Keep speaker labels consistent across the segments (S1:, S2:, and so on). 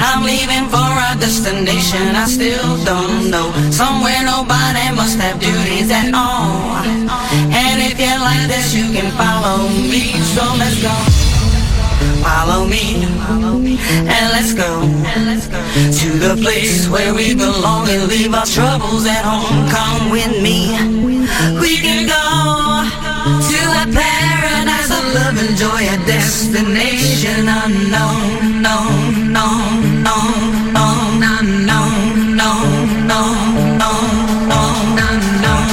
S1: I'm leaving for a destination I still don't know. Somewhere nobody must have duties at all. And if you like this, you can follow me. So let's go. Follow me and let's go to the place where we belong and leave our troubles at home. Come with me, we can go love and joy, a destination unknown, known, known, known, known, unknown, known, known, unknown.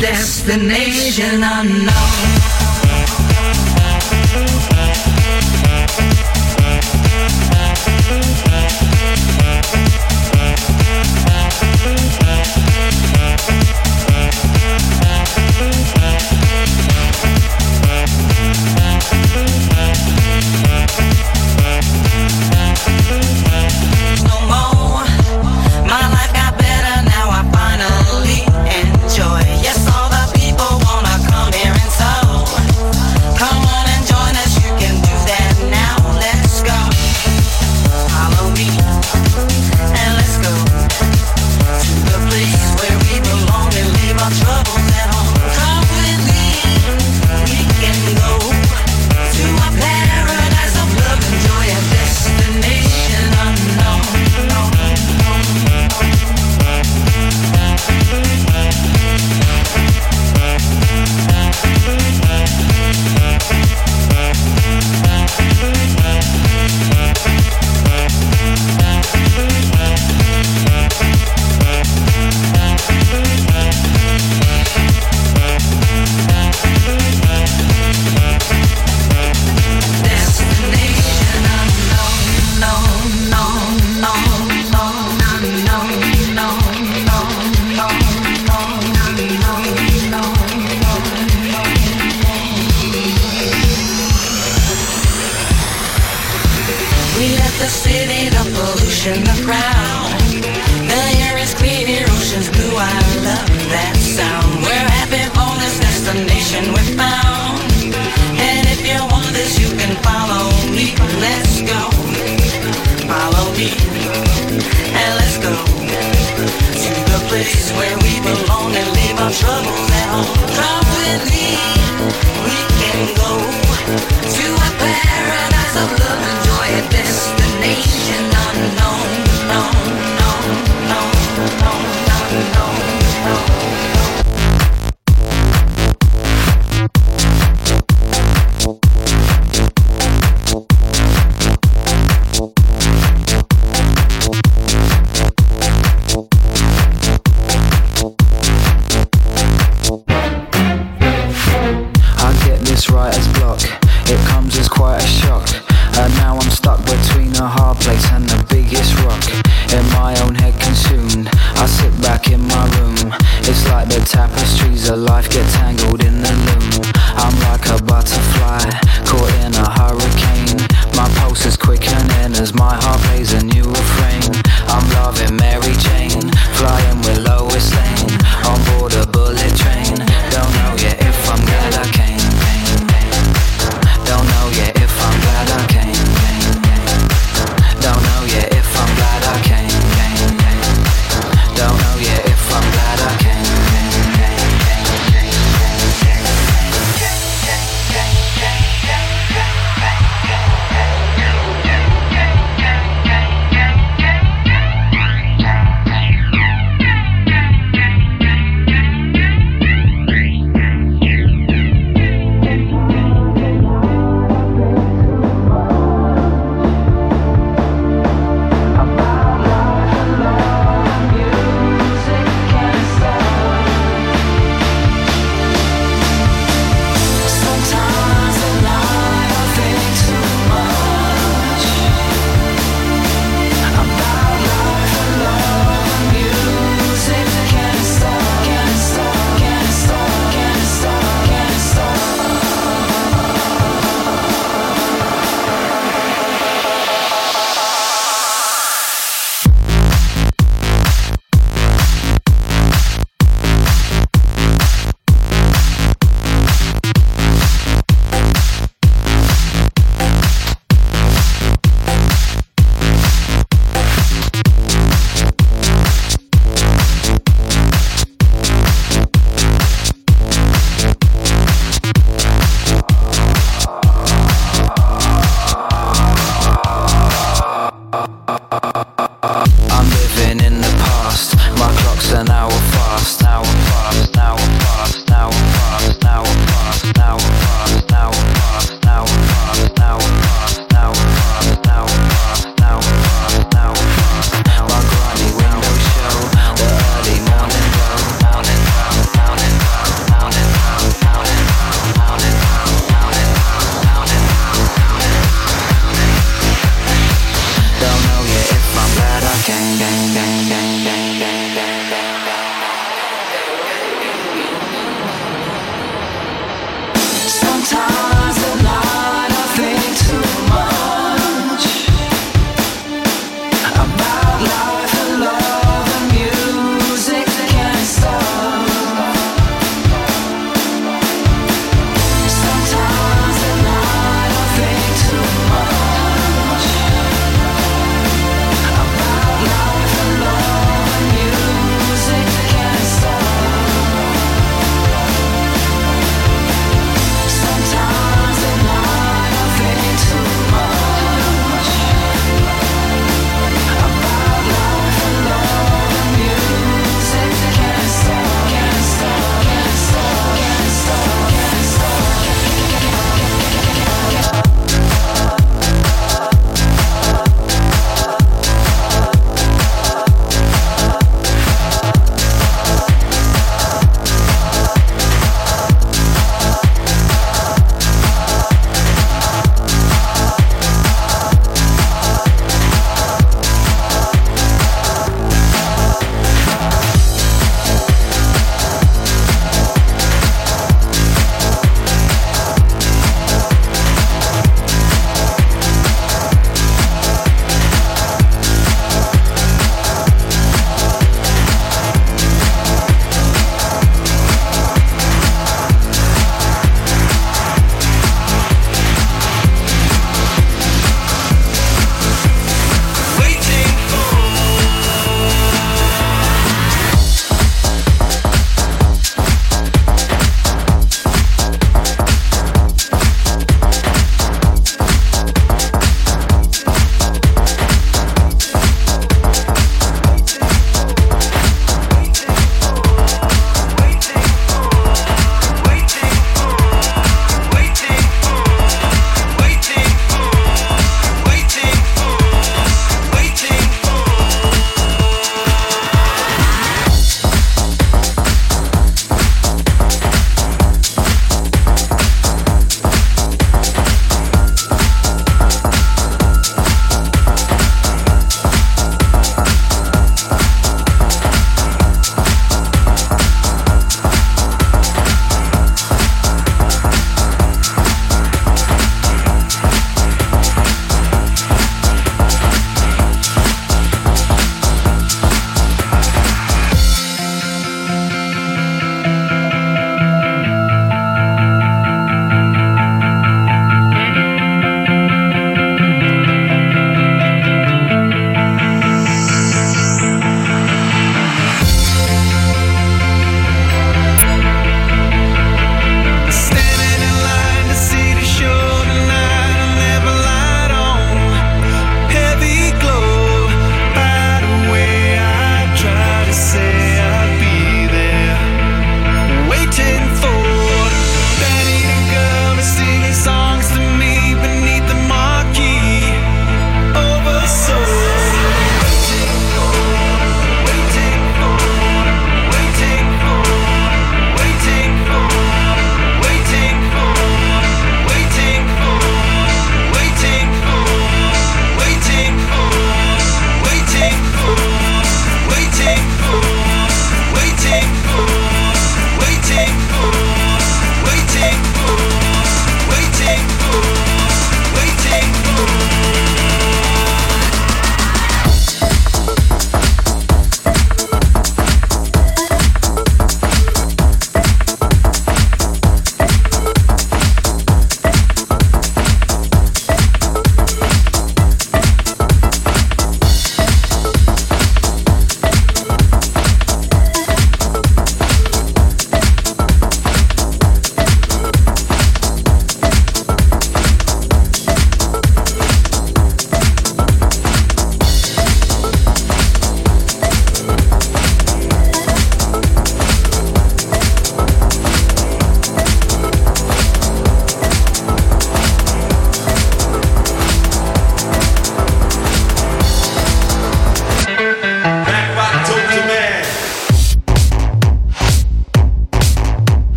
S1: Destination unknown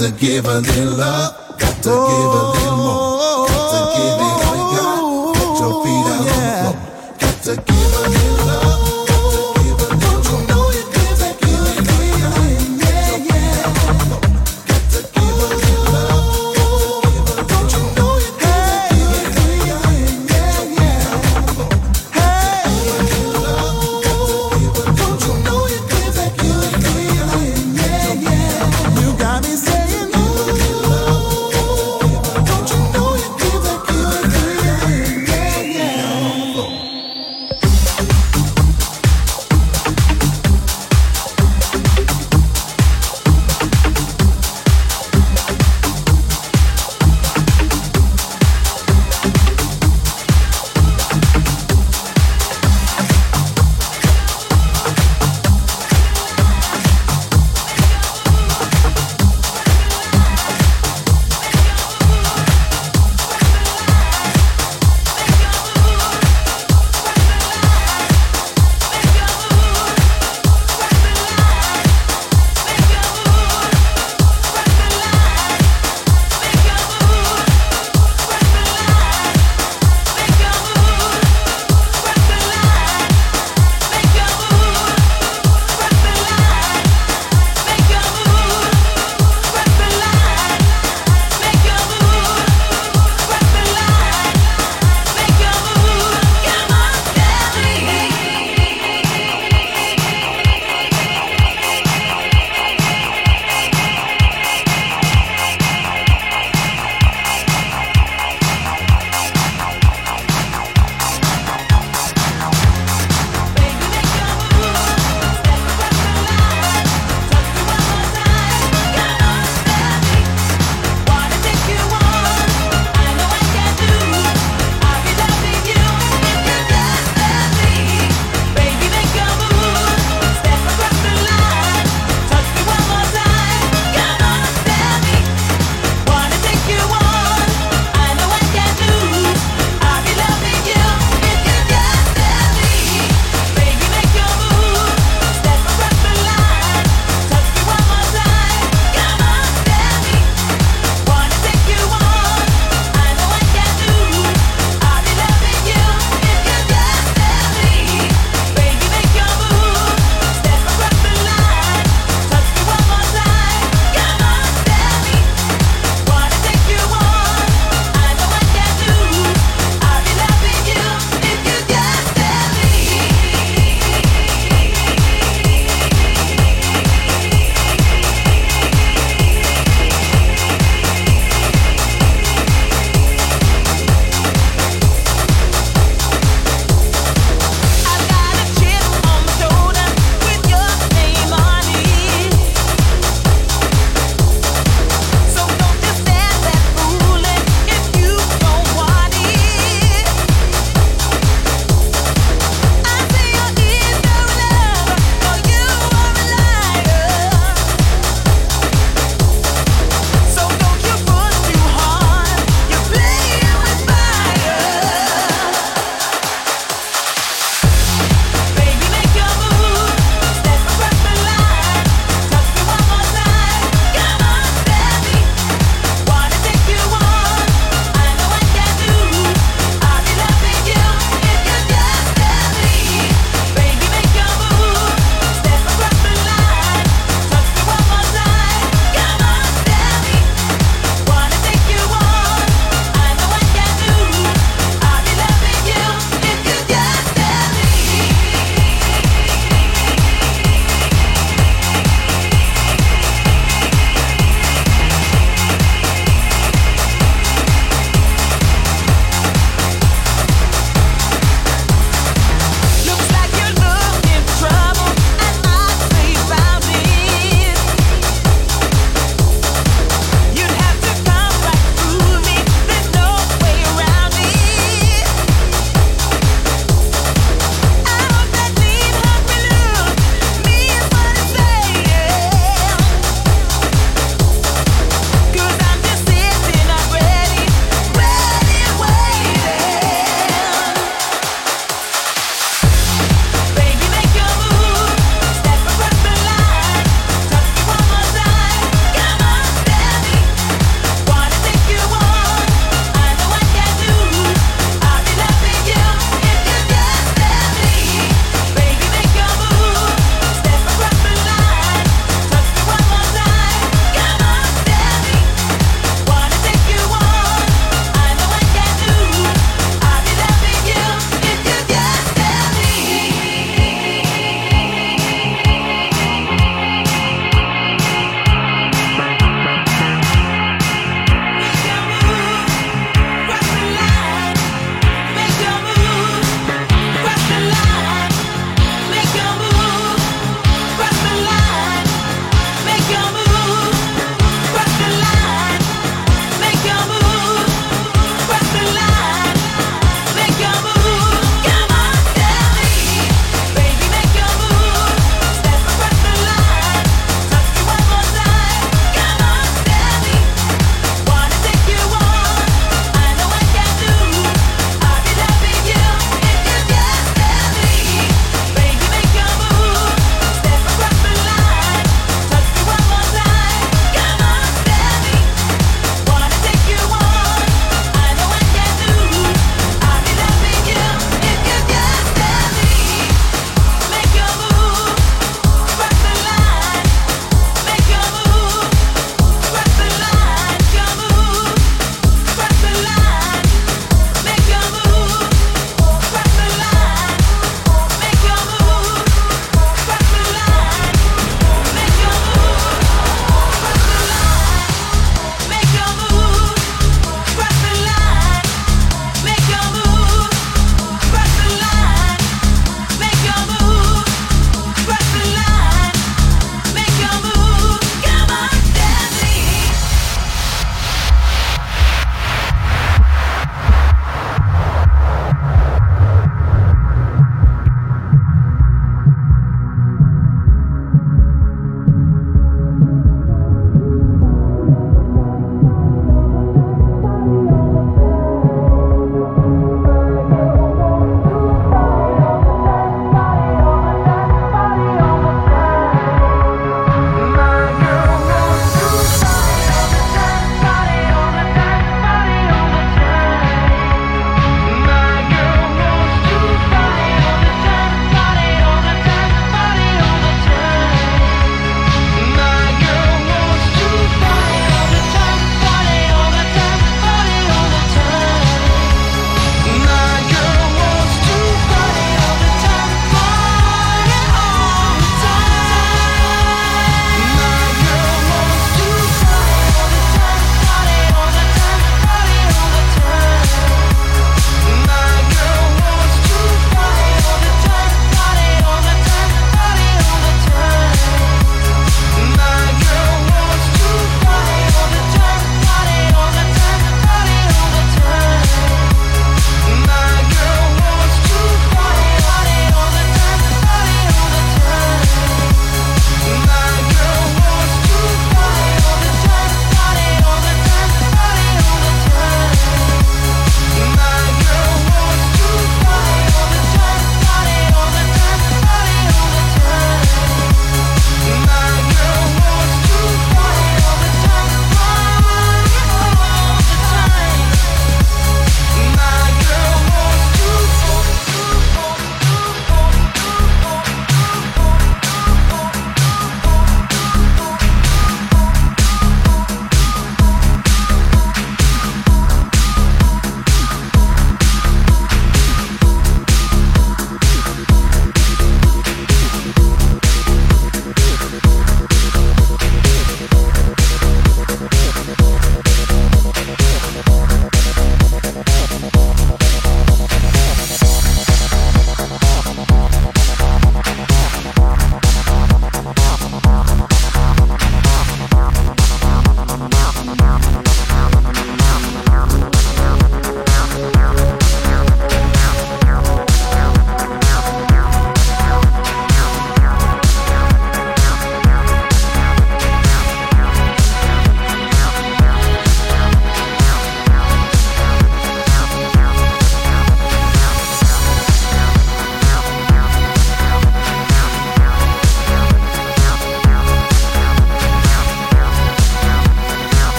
S1: to
S2: give a little love. Got to oh. give a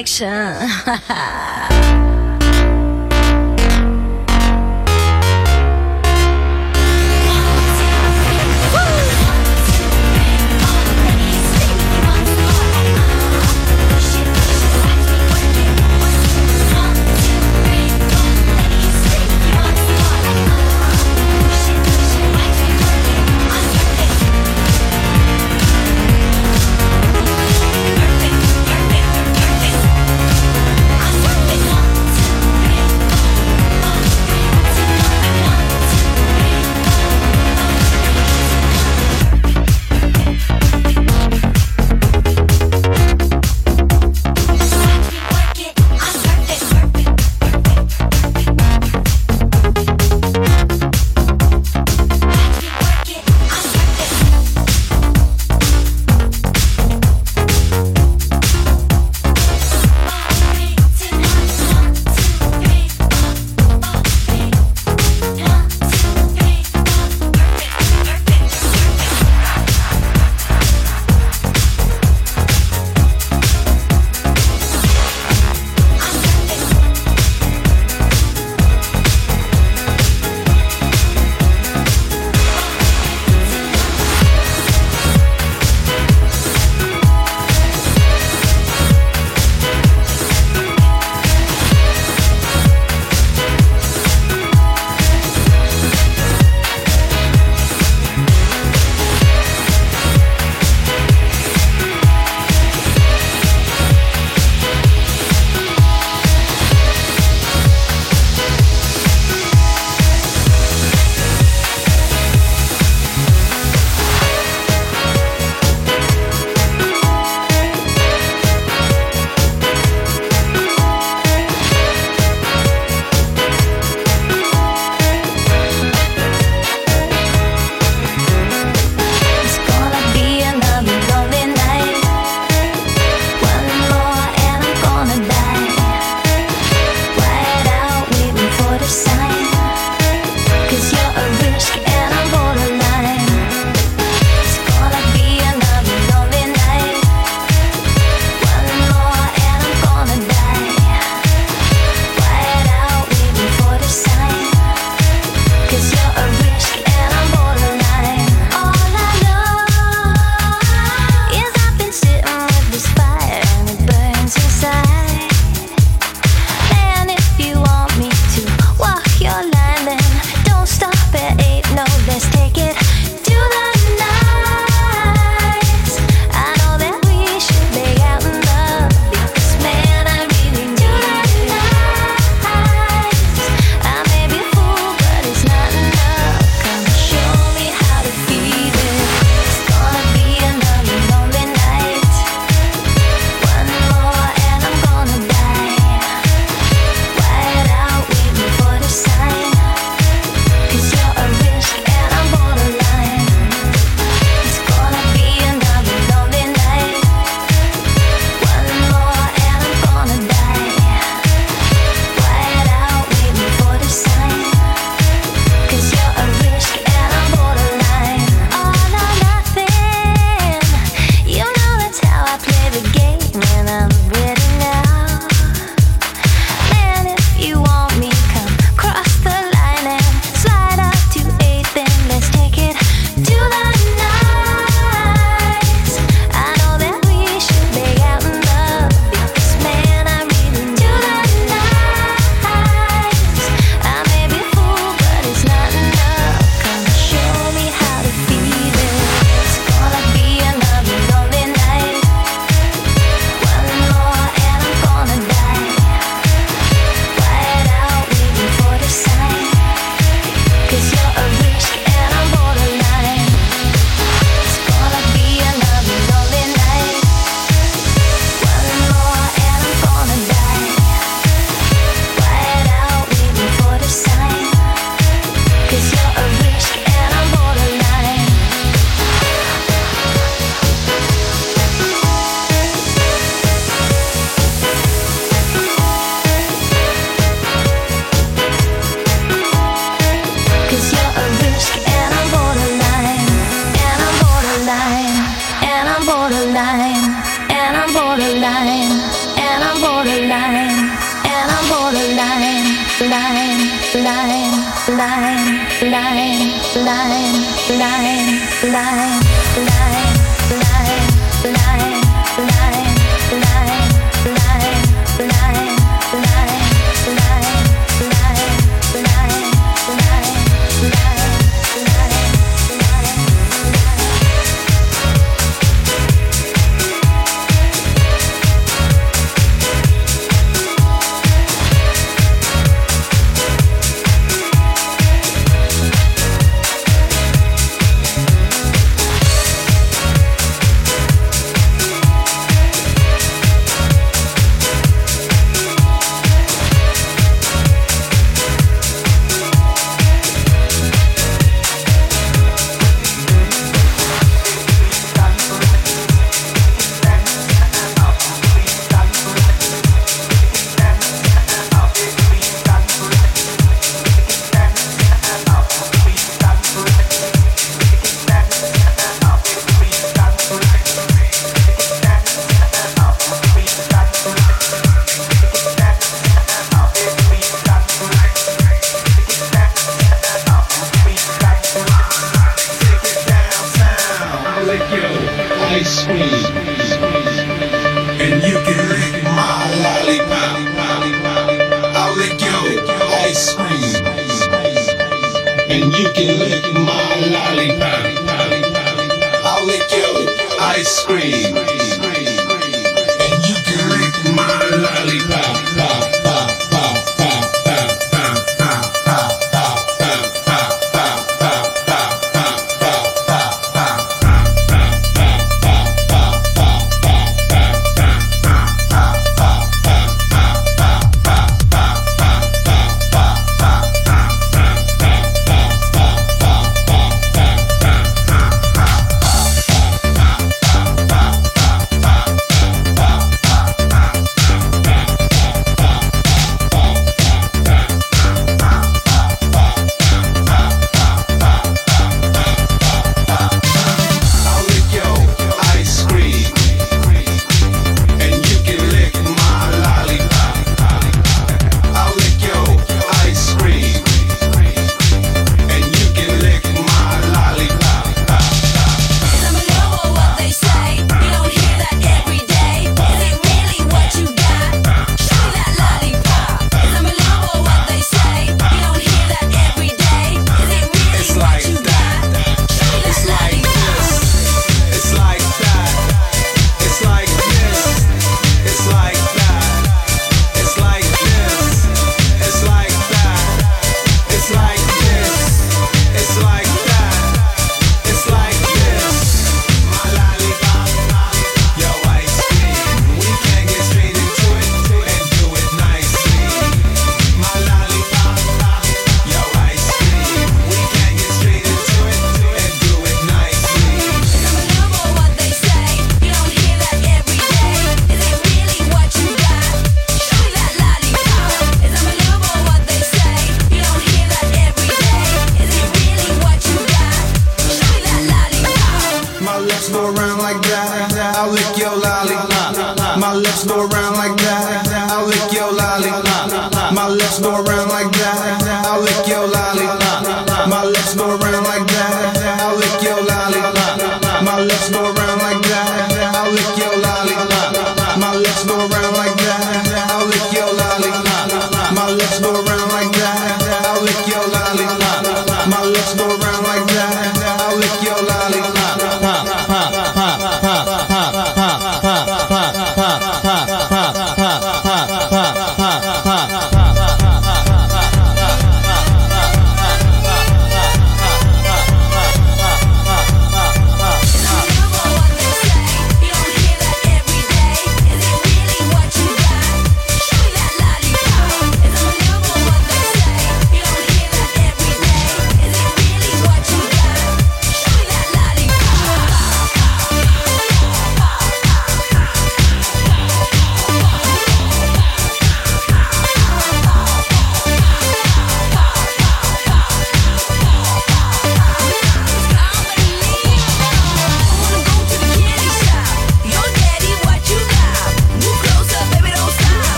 S3: Perfection.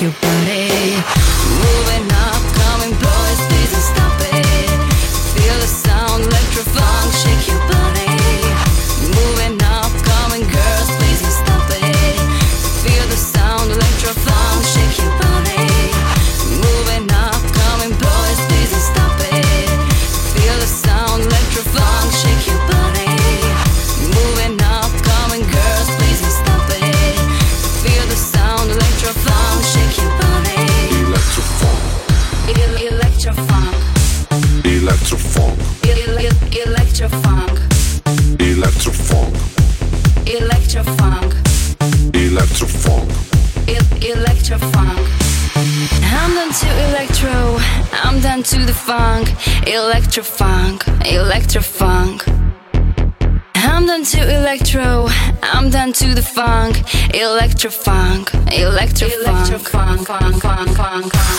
S4: you, buddy. electrofunk, electrofunk, electrofunk, funk, funk, funk, funk.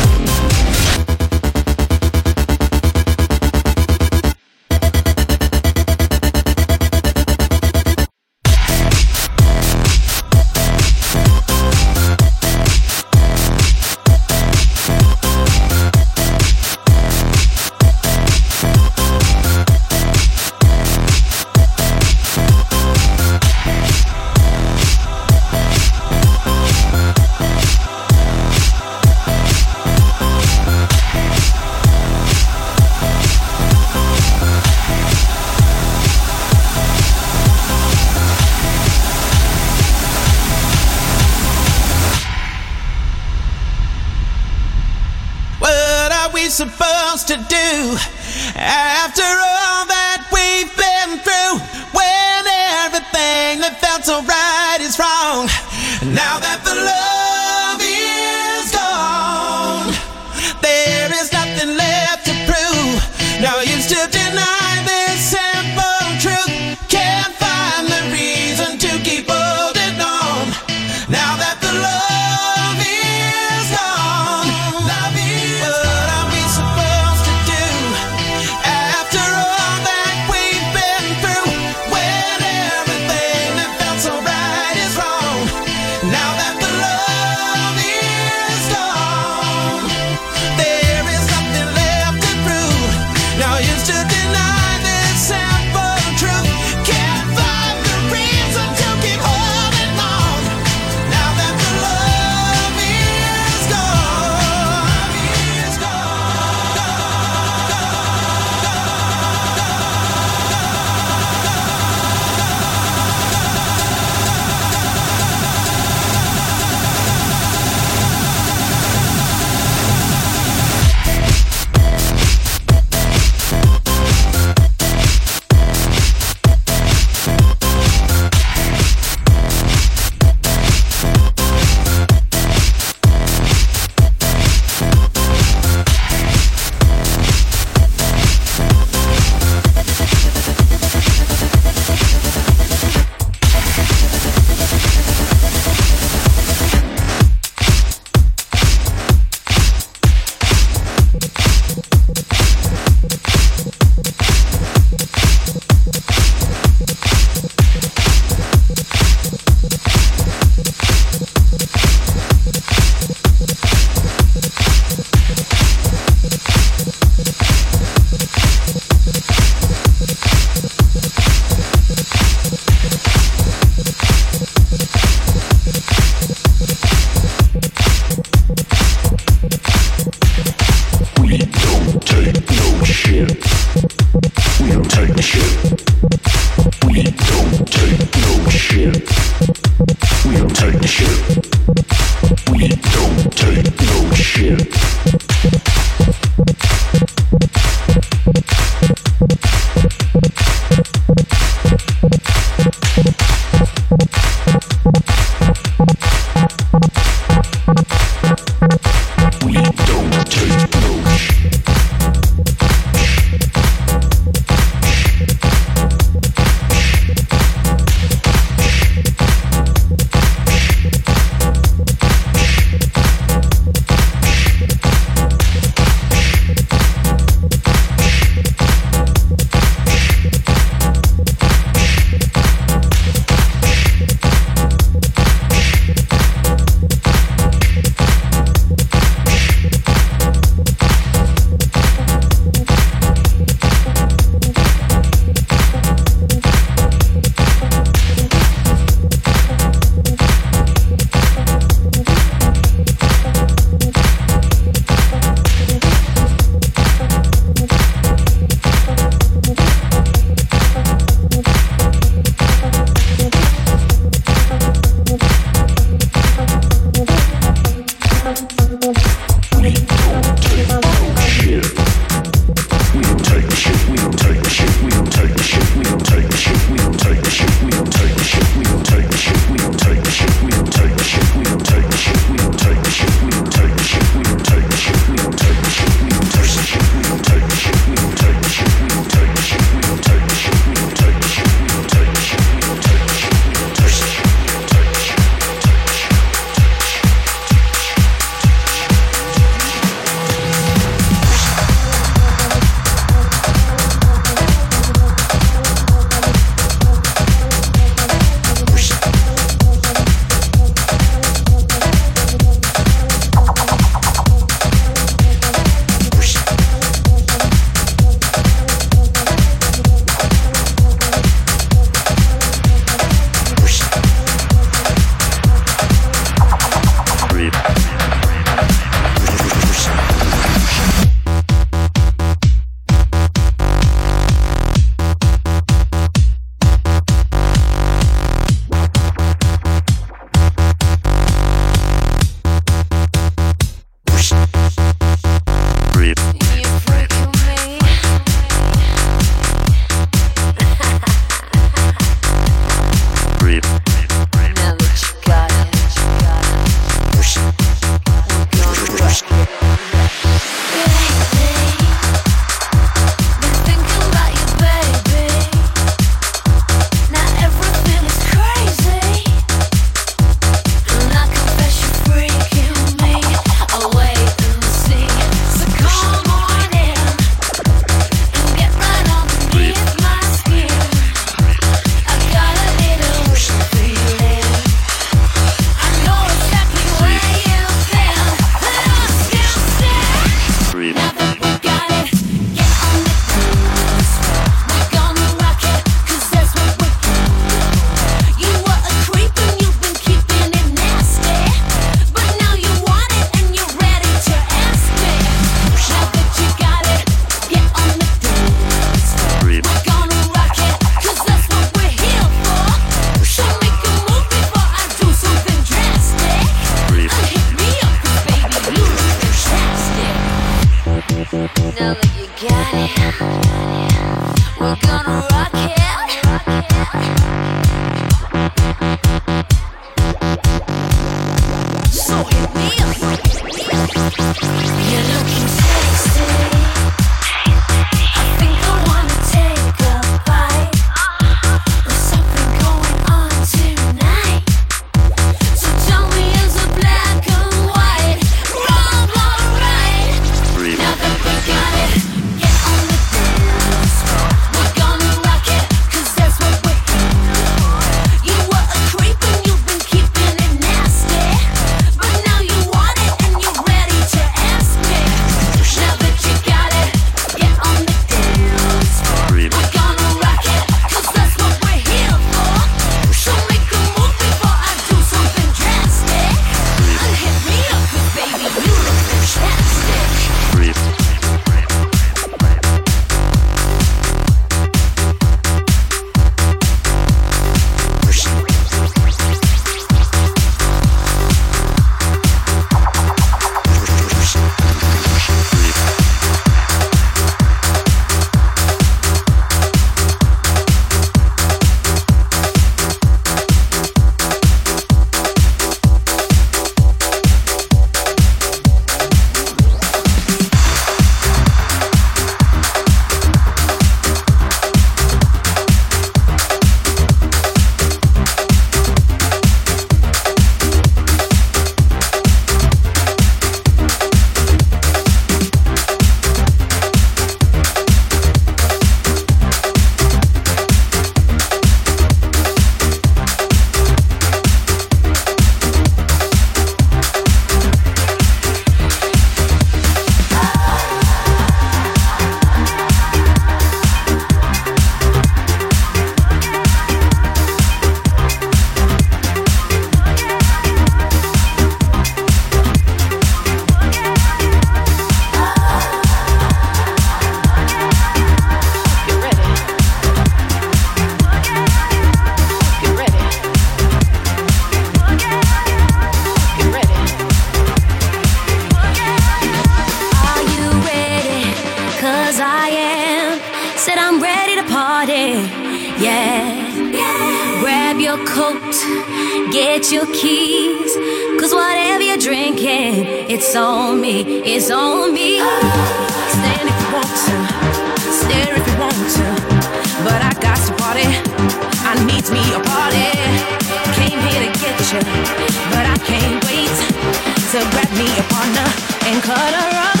S4: clutter up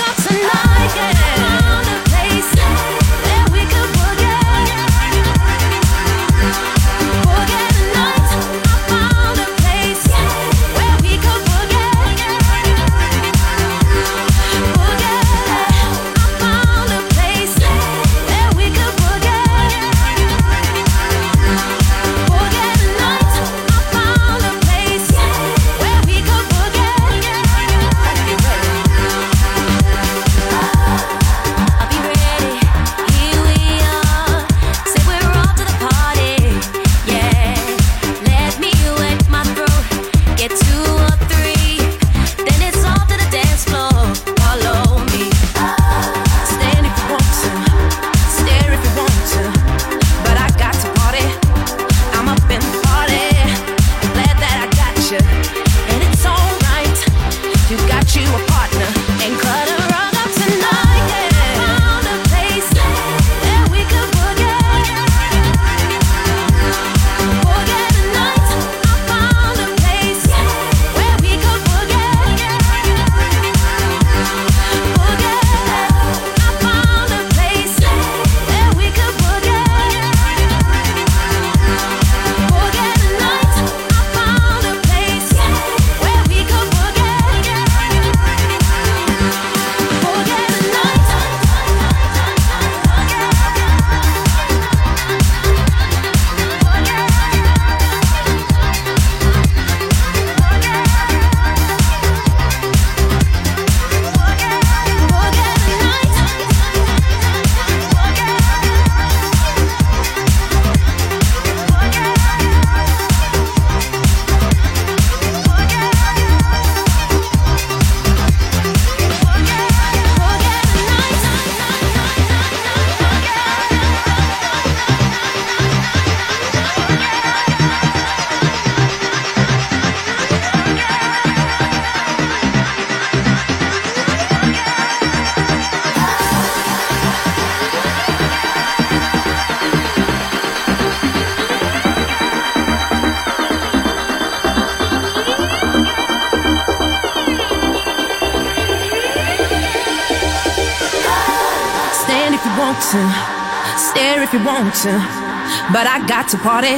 S5: party.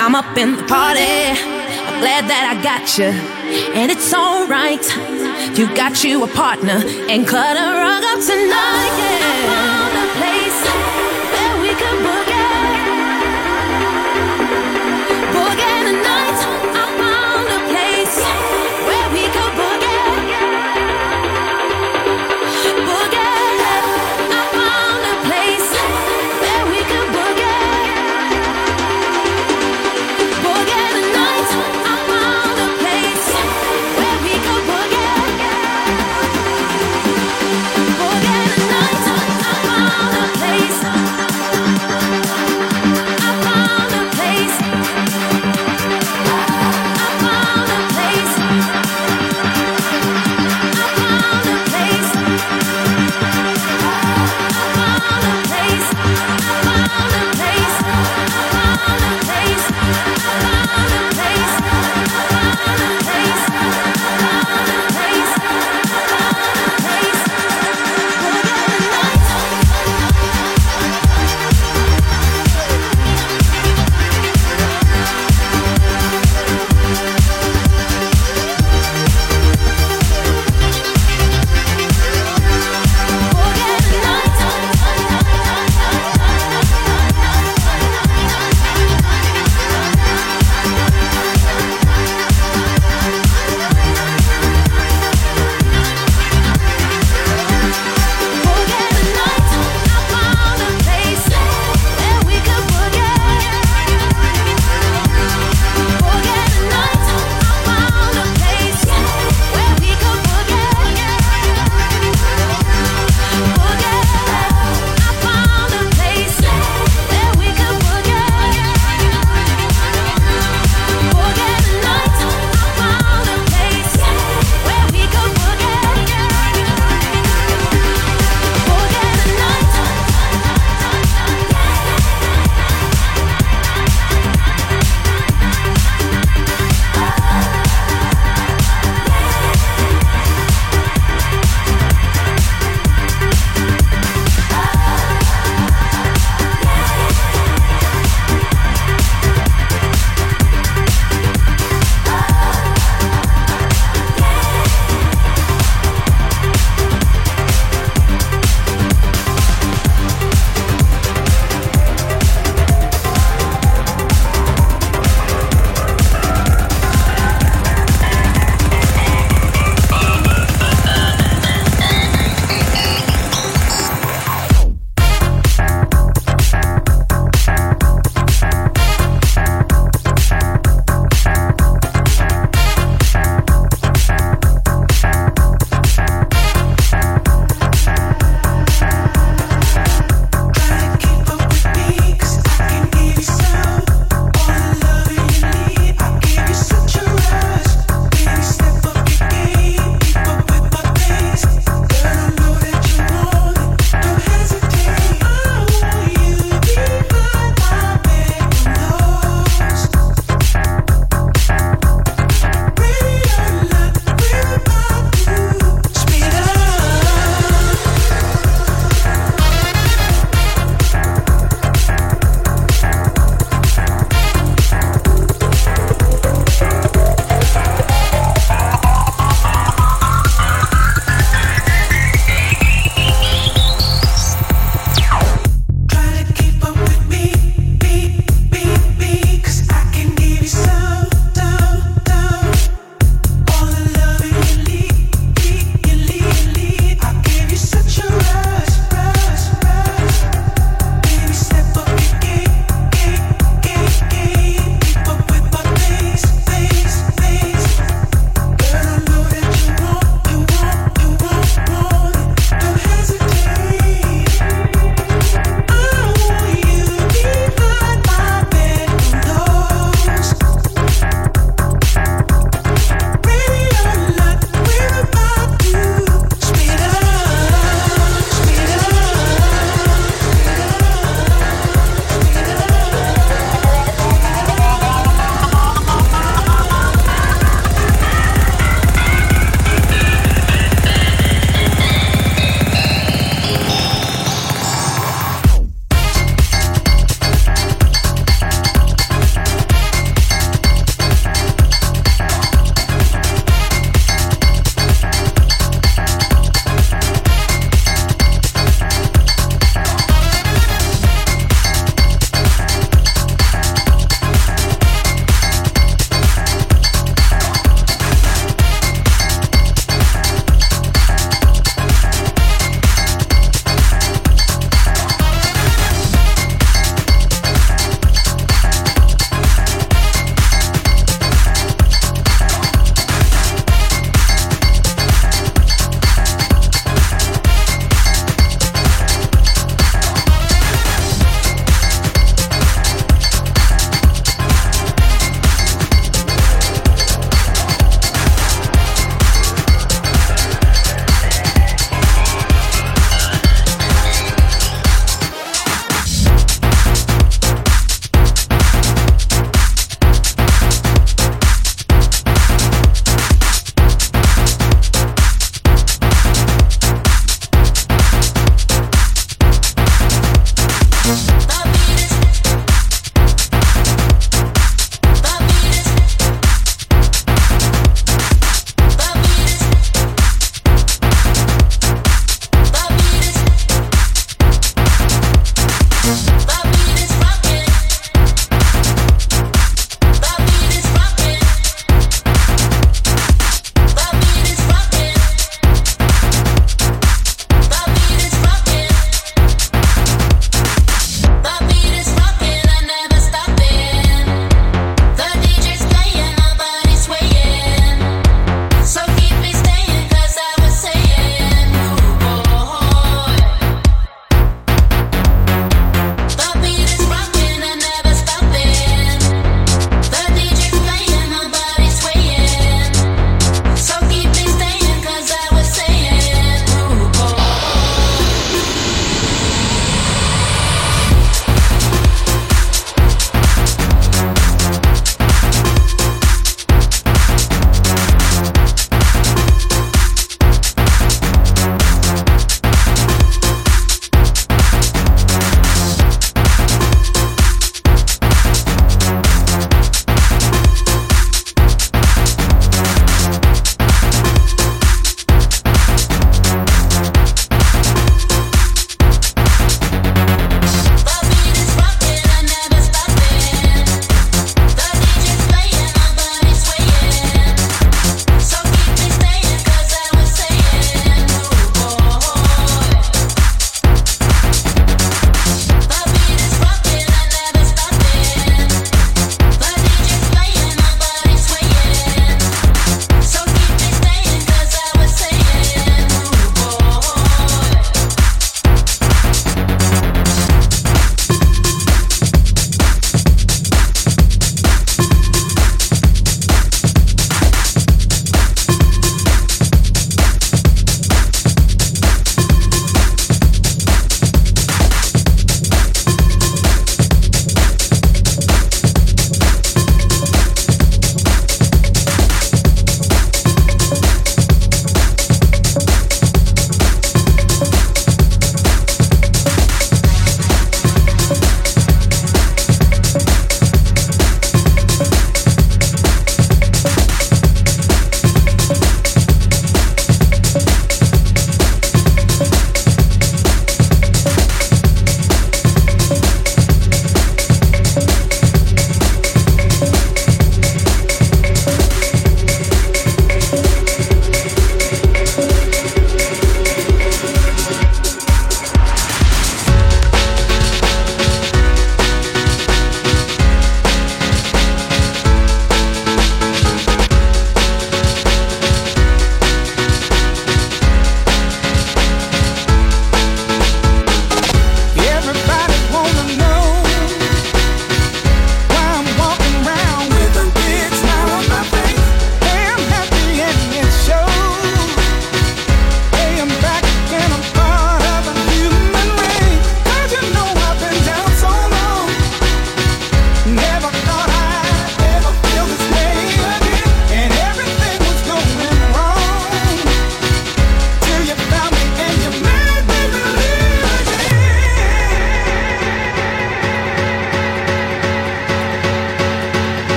S5: I'm up in the party. I'm glad that I got you. And it's alright. You got you a partner and cut a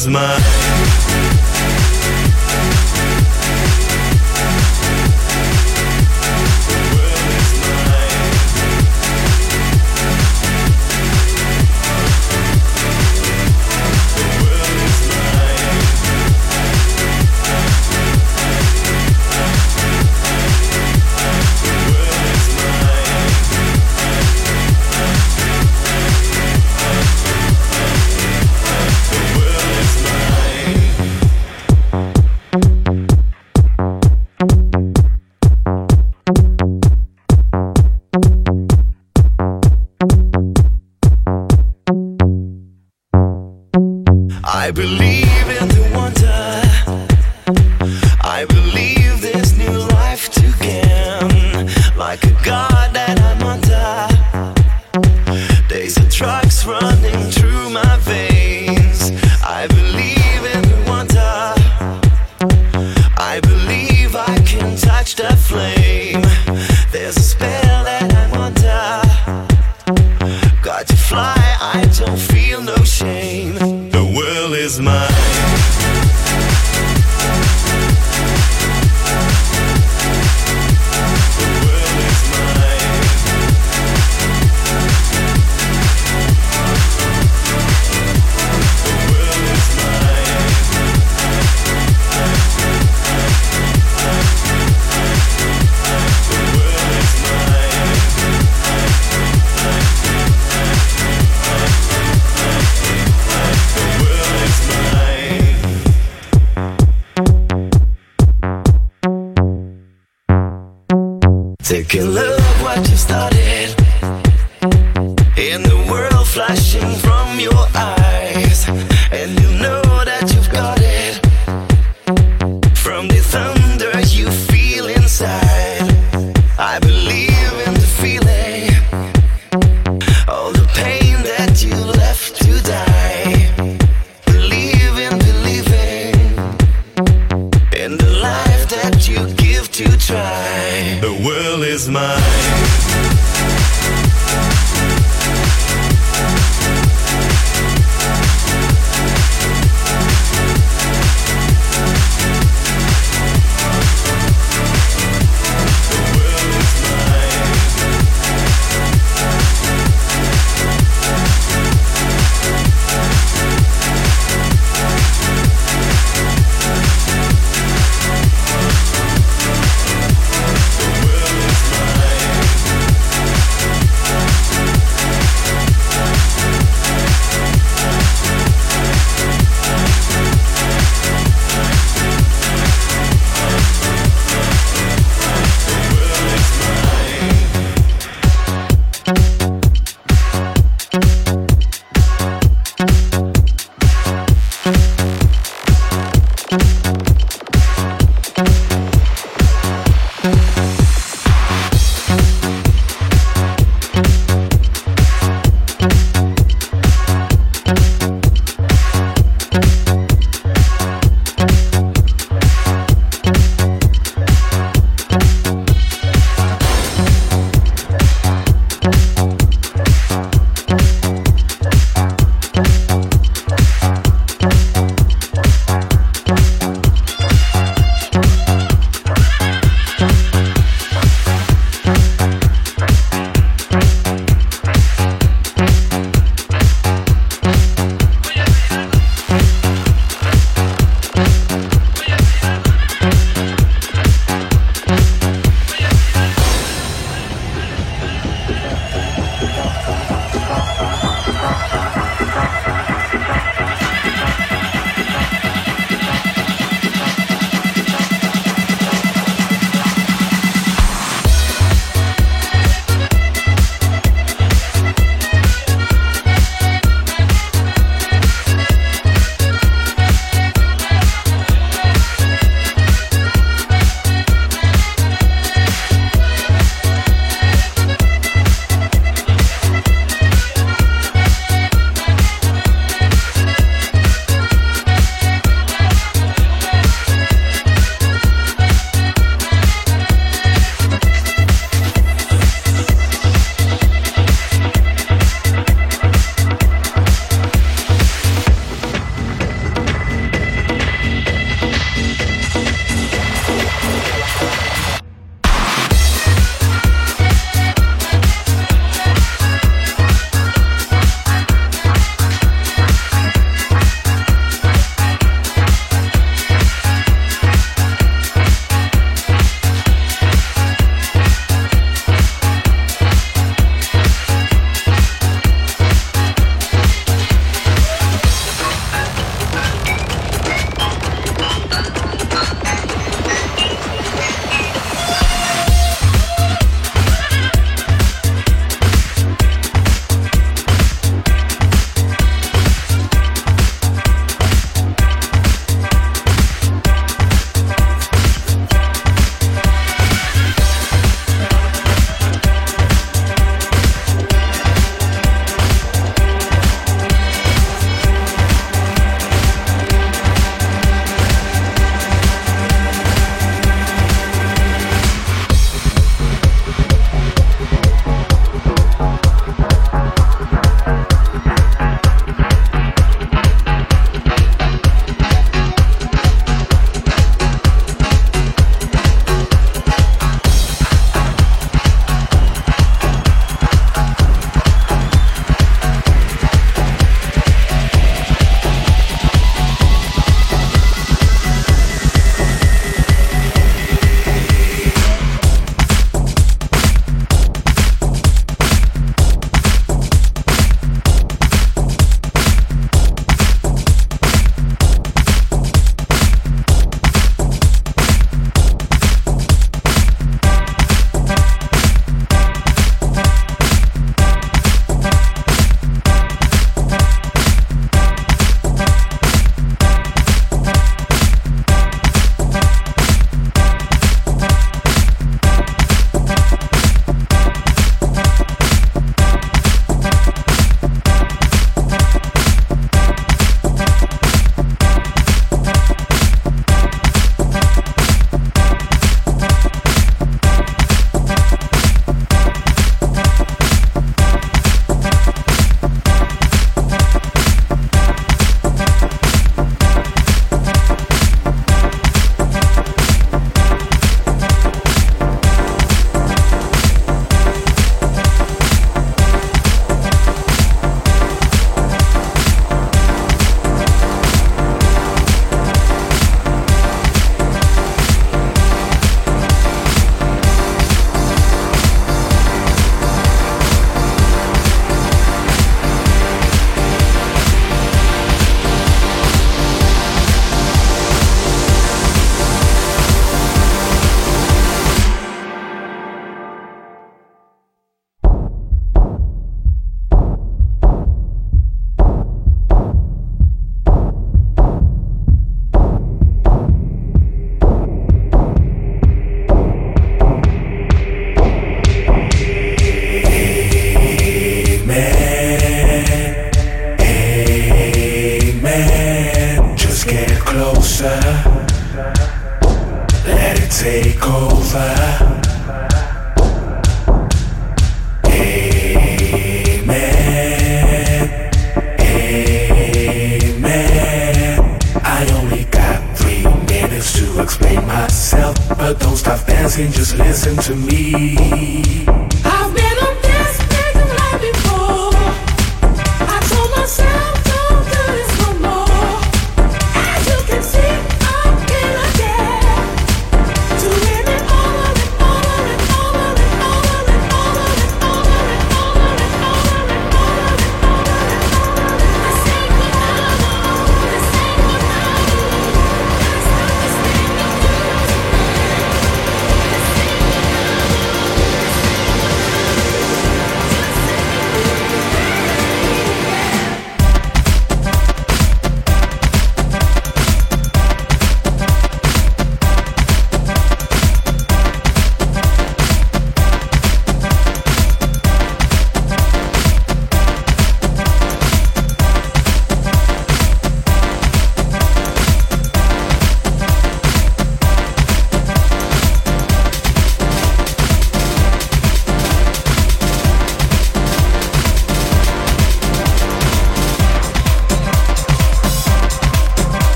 S6: is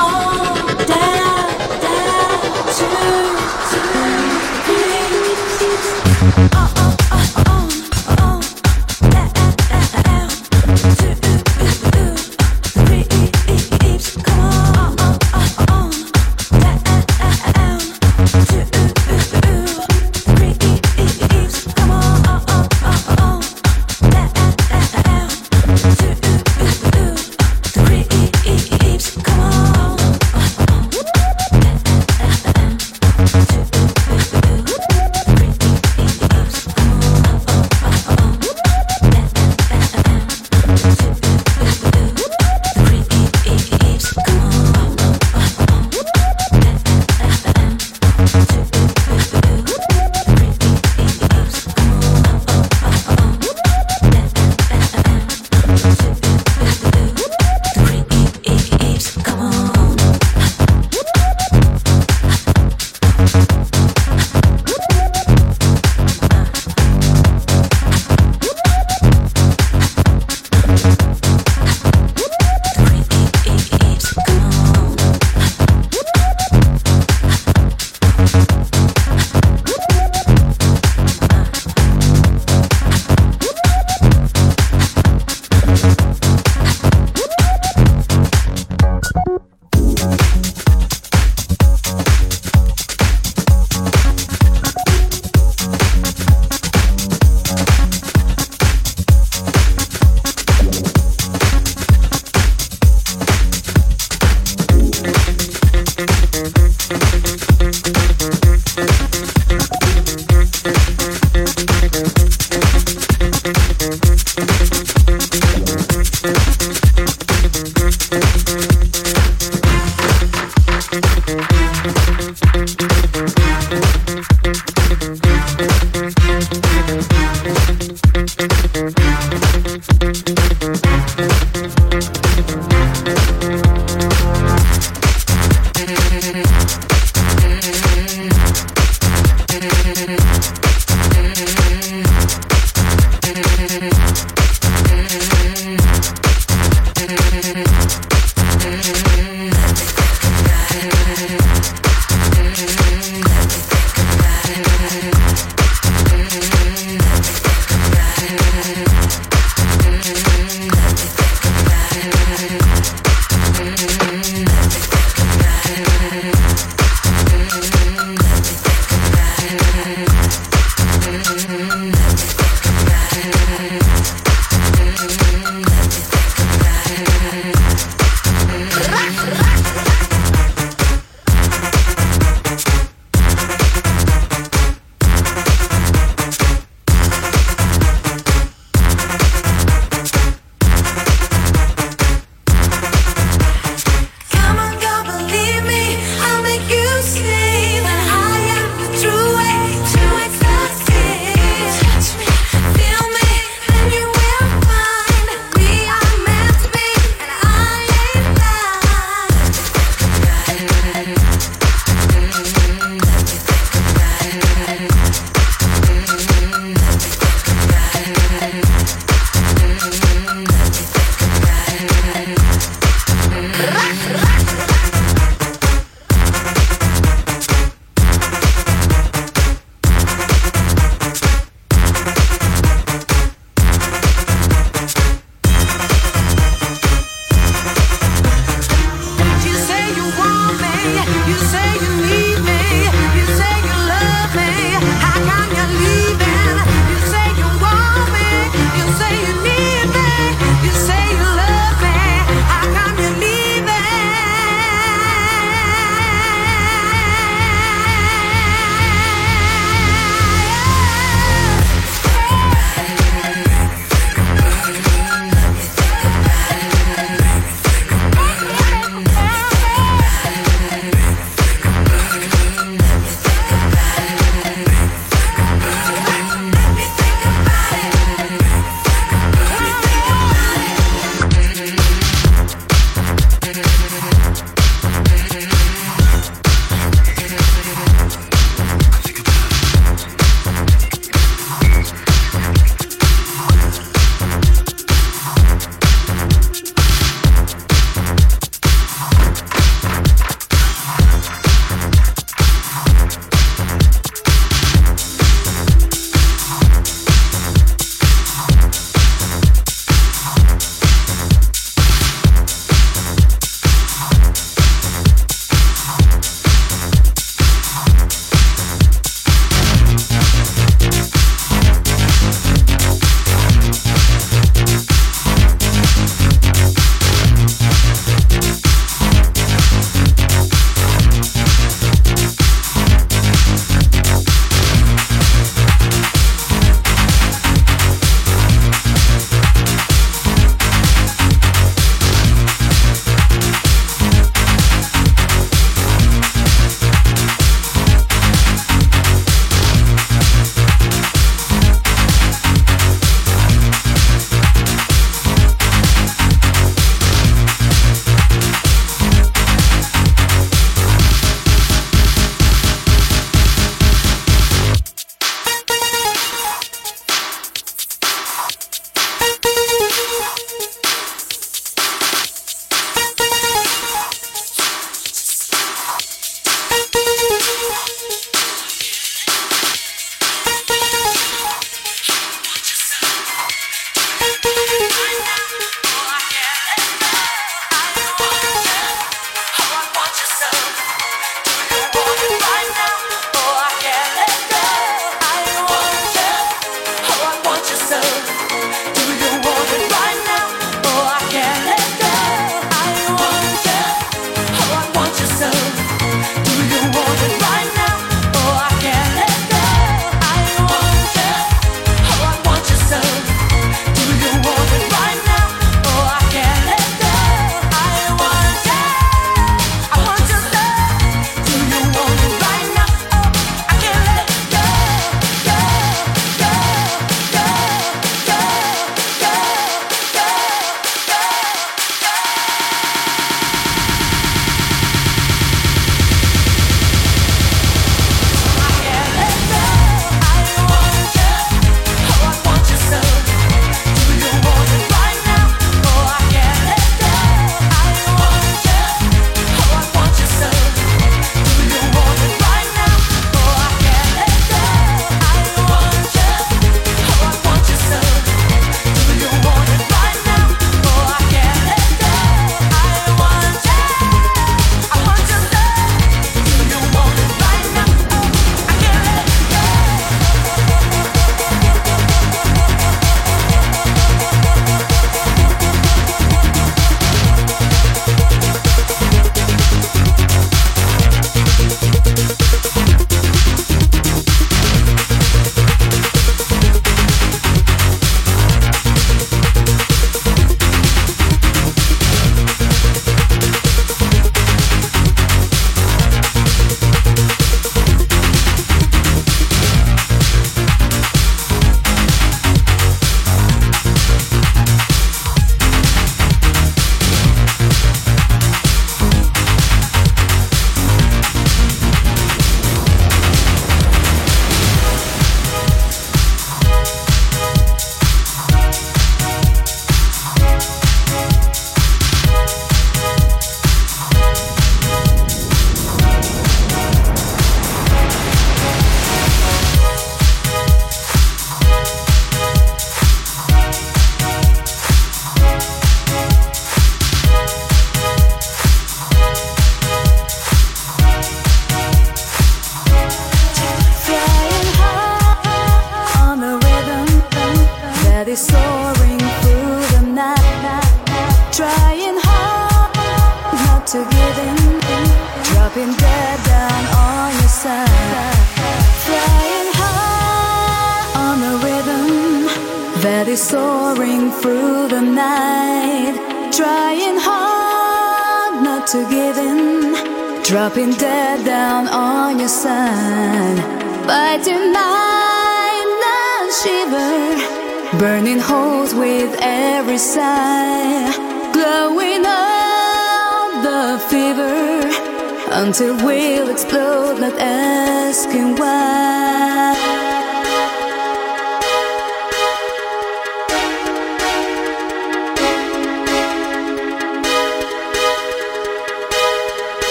S7: Oh,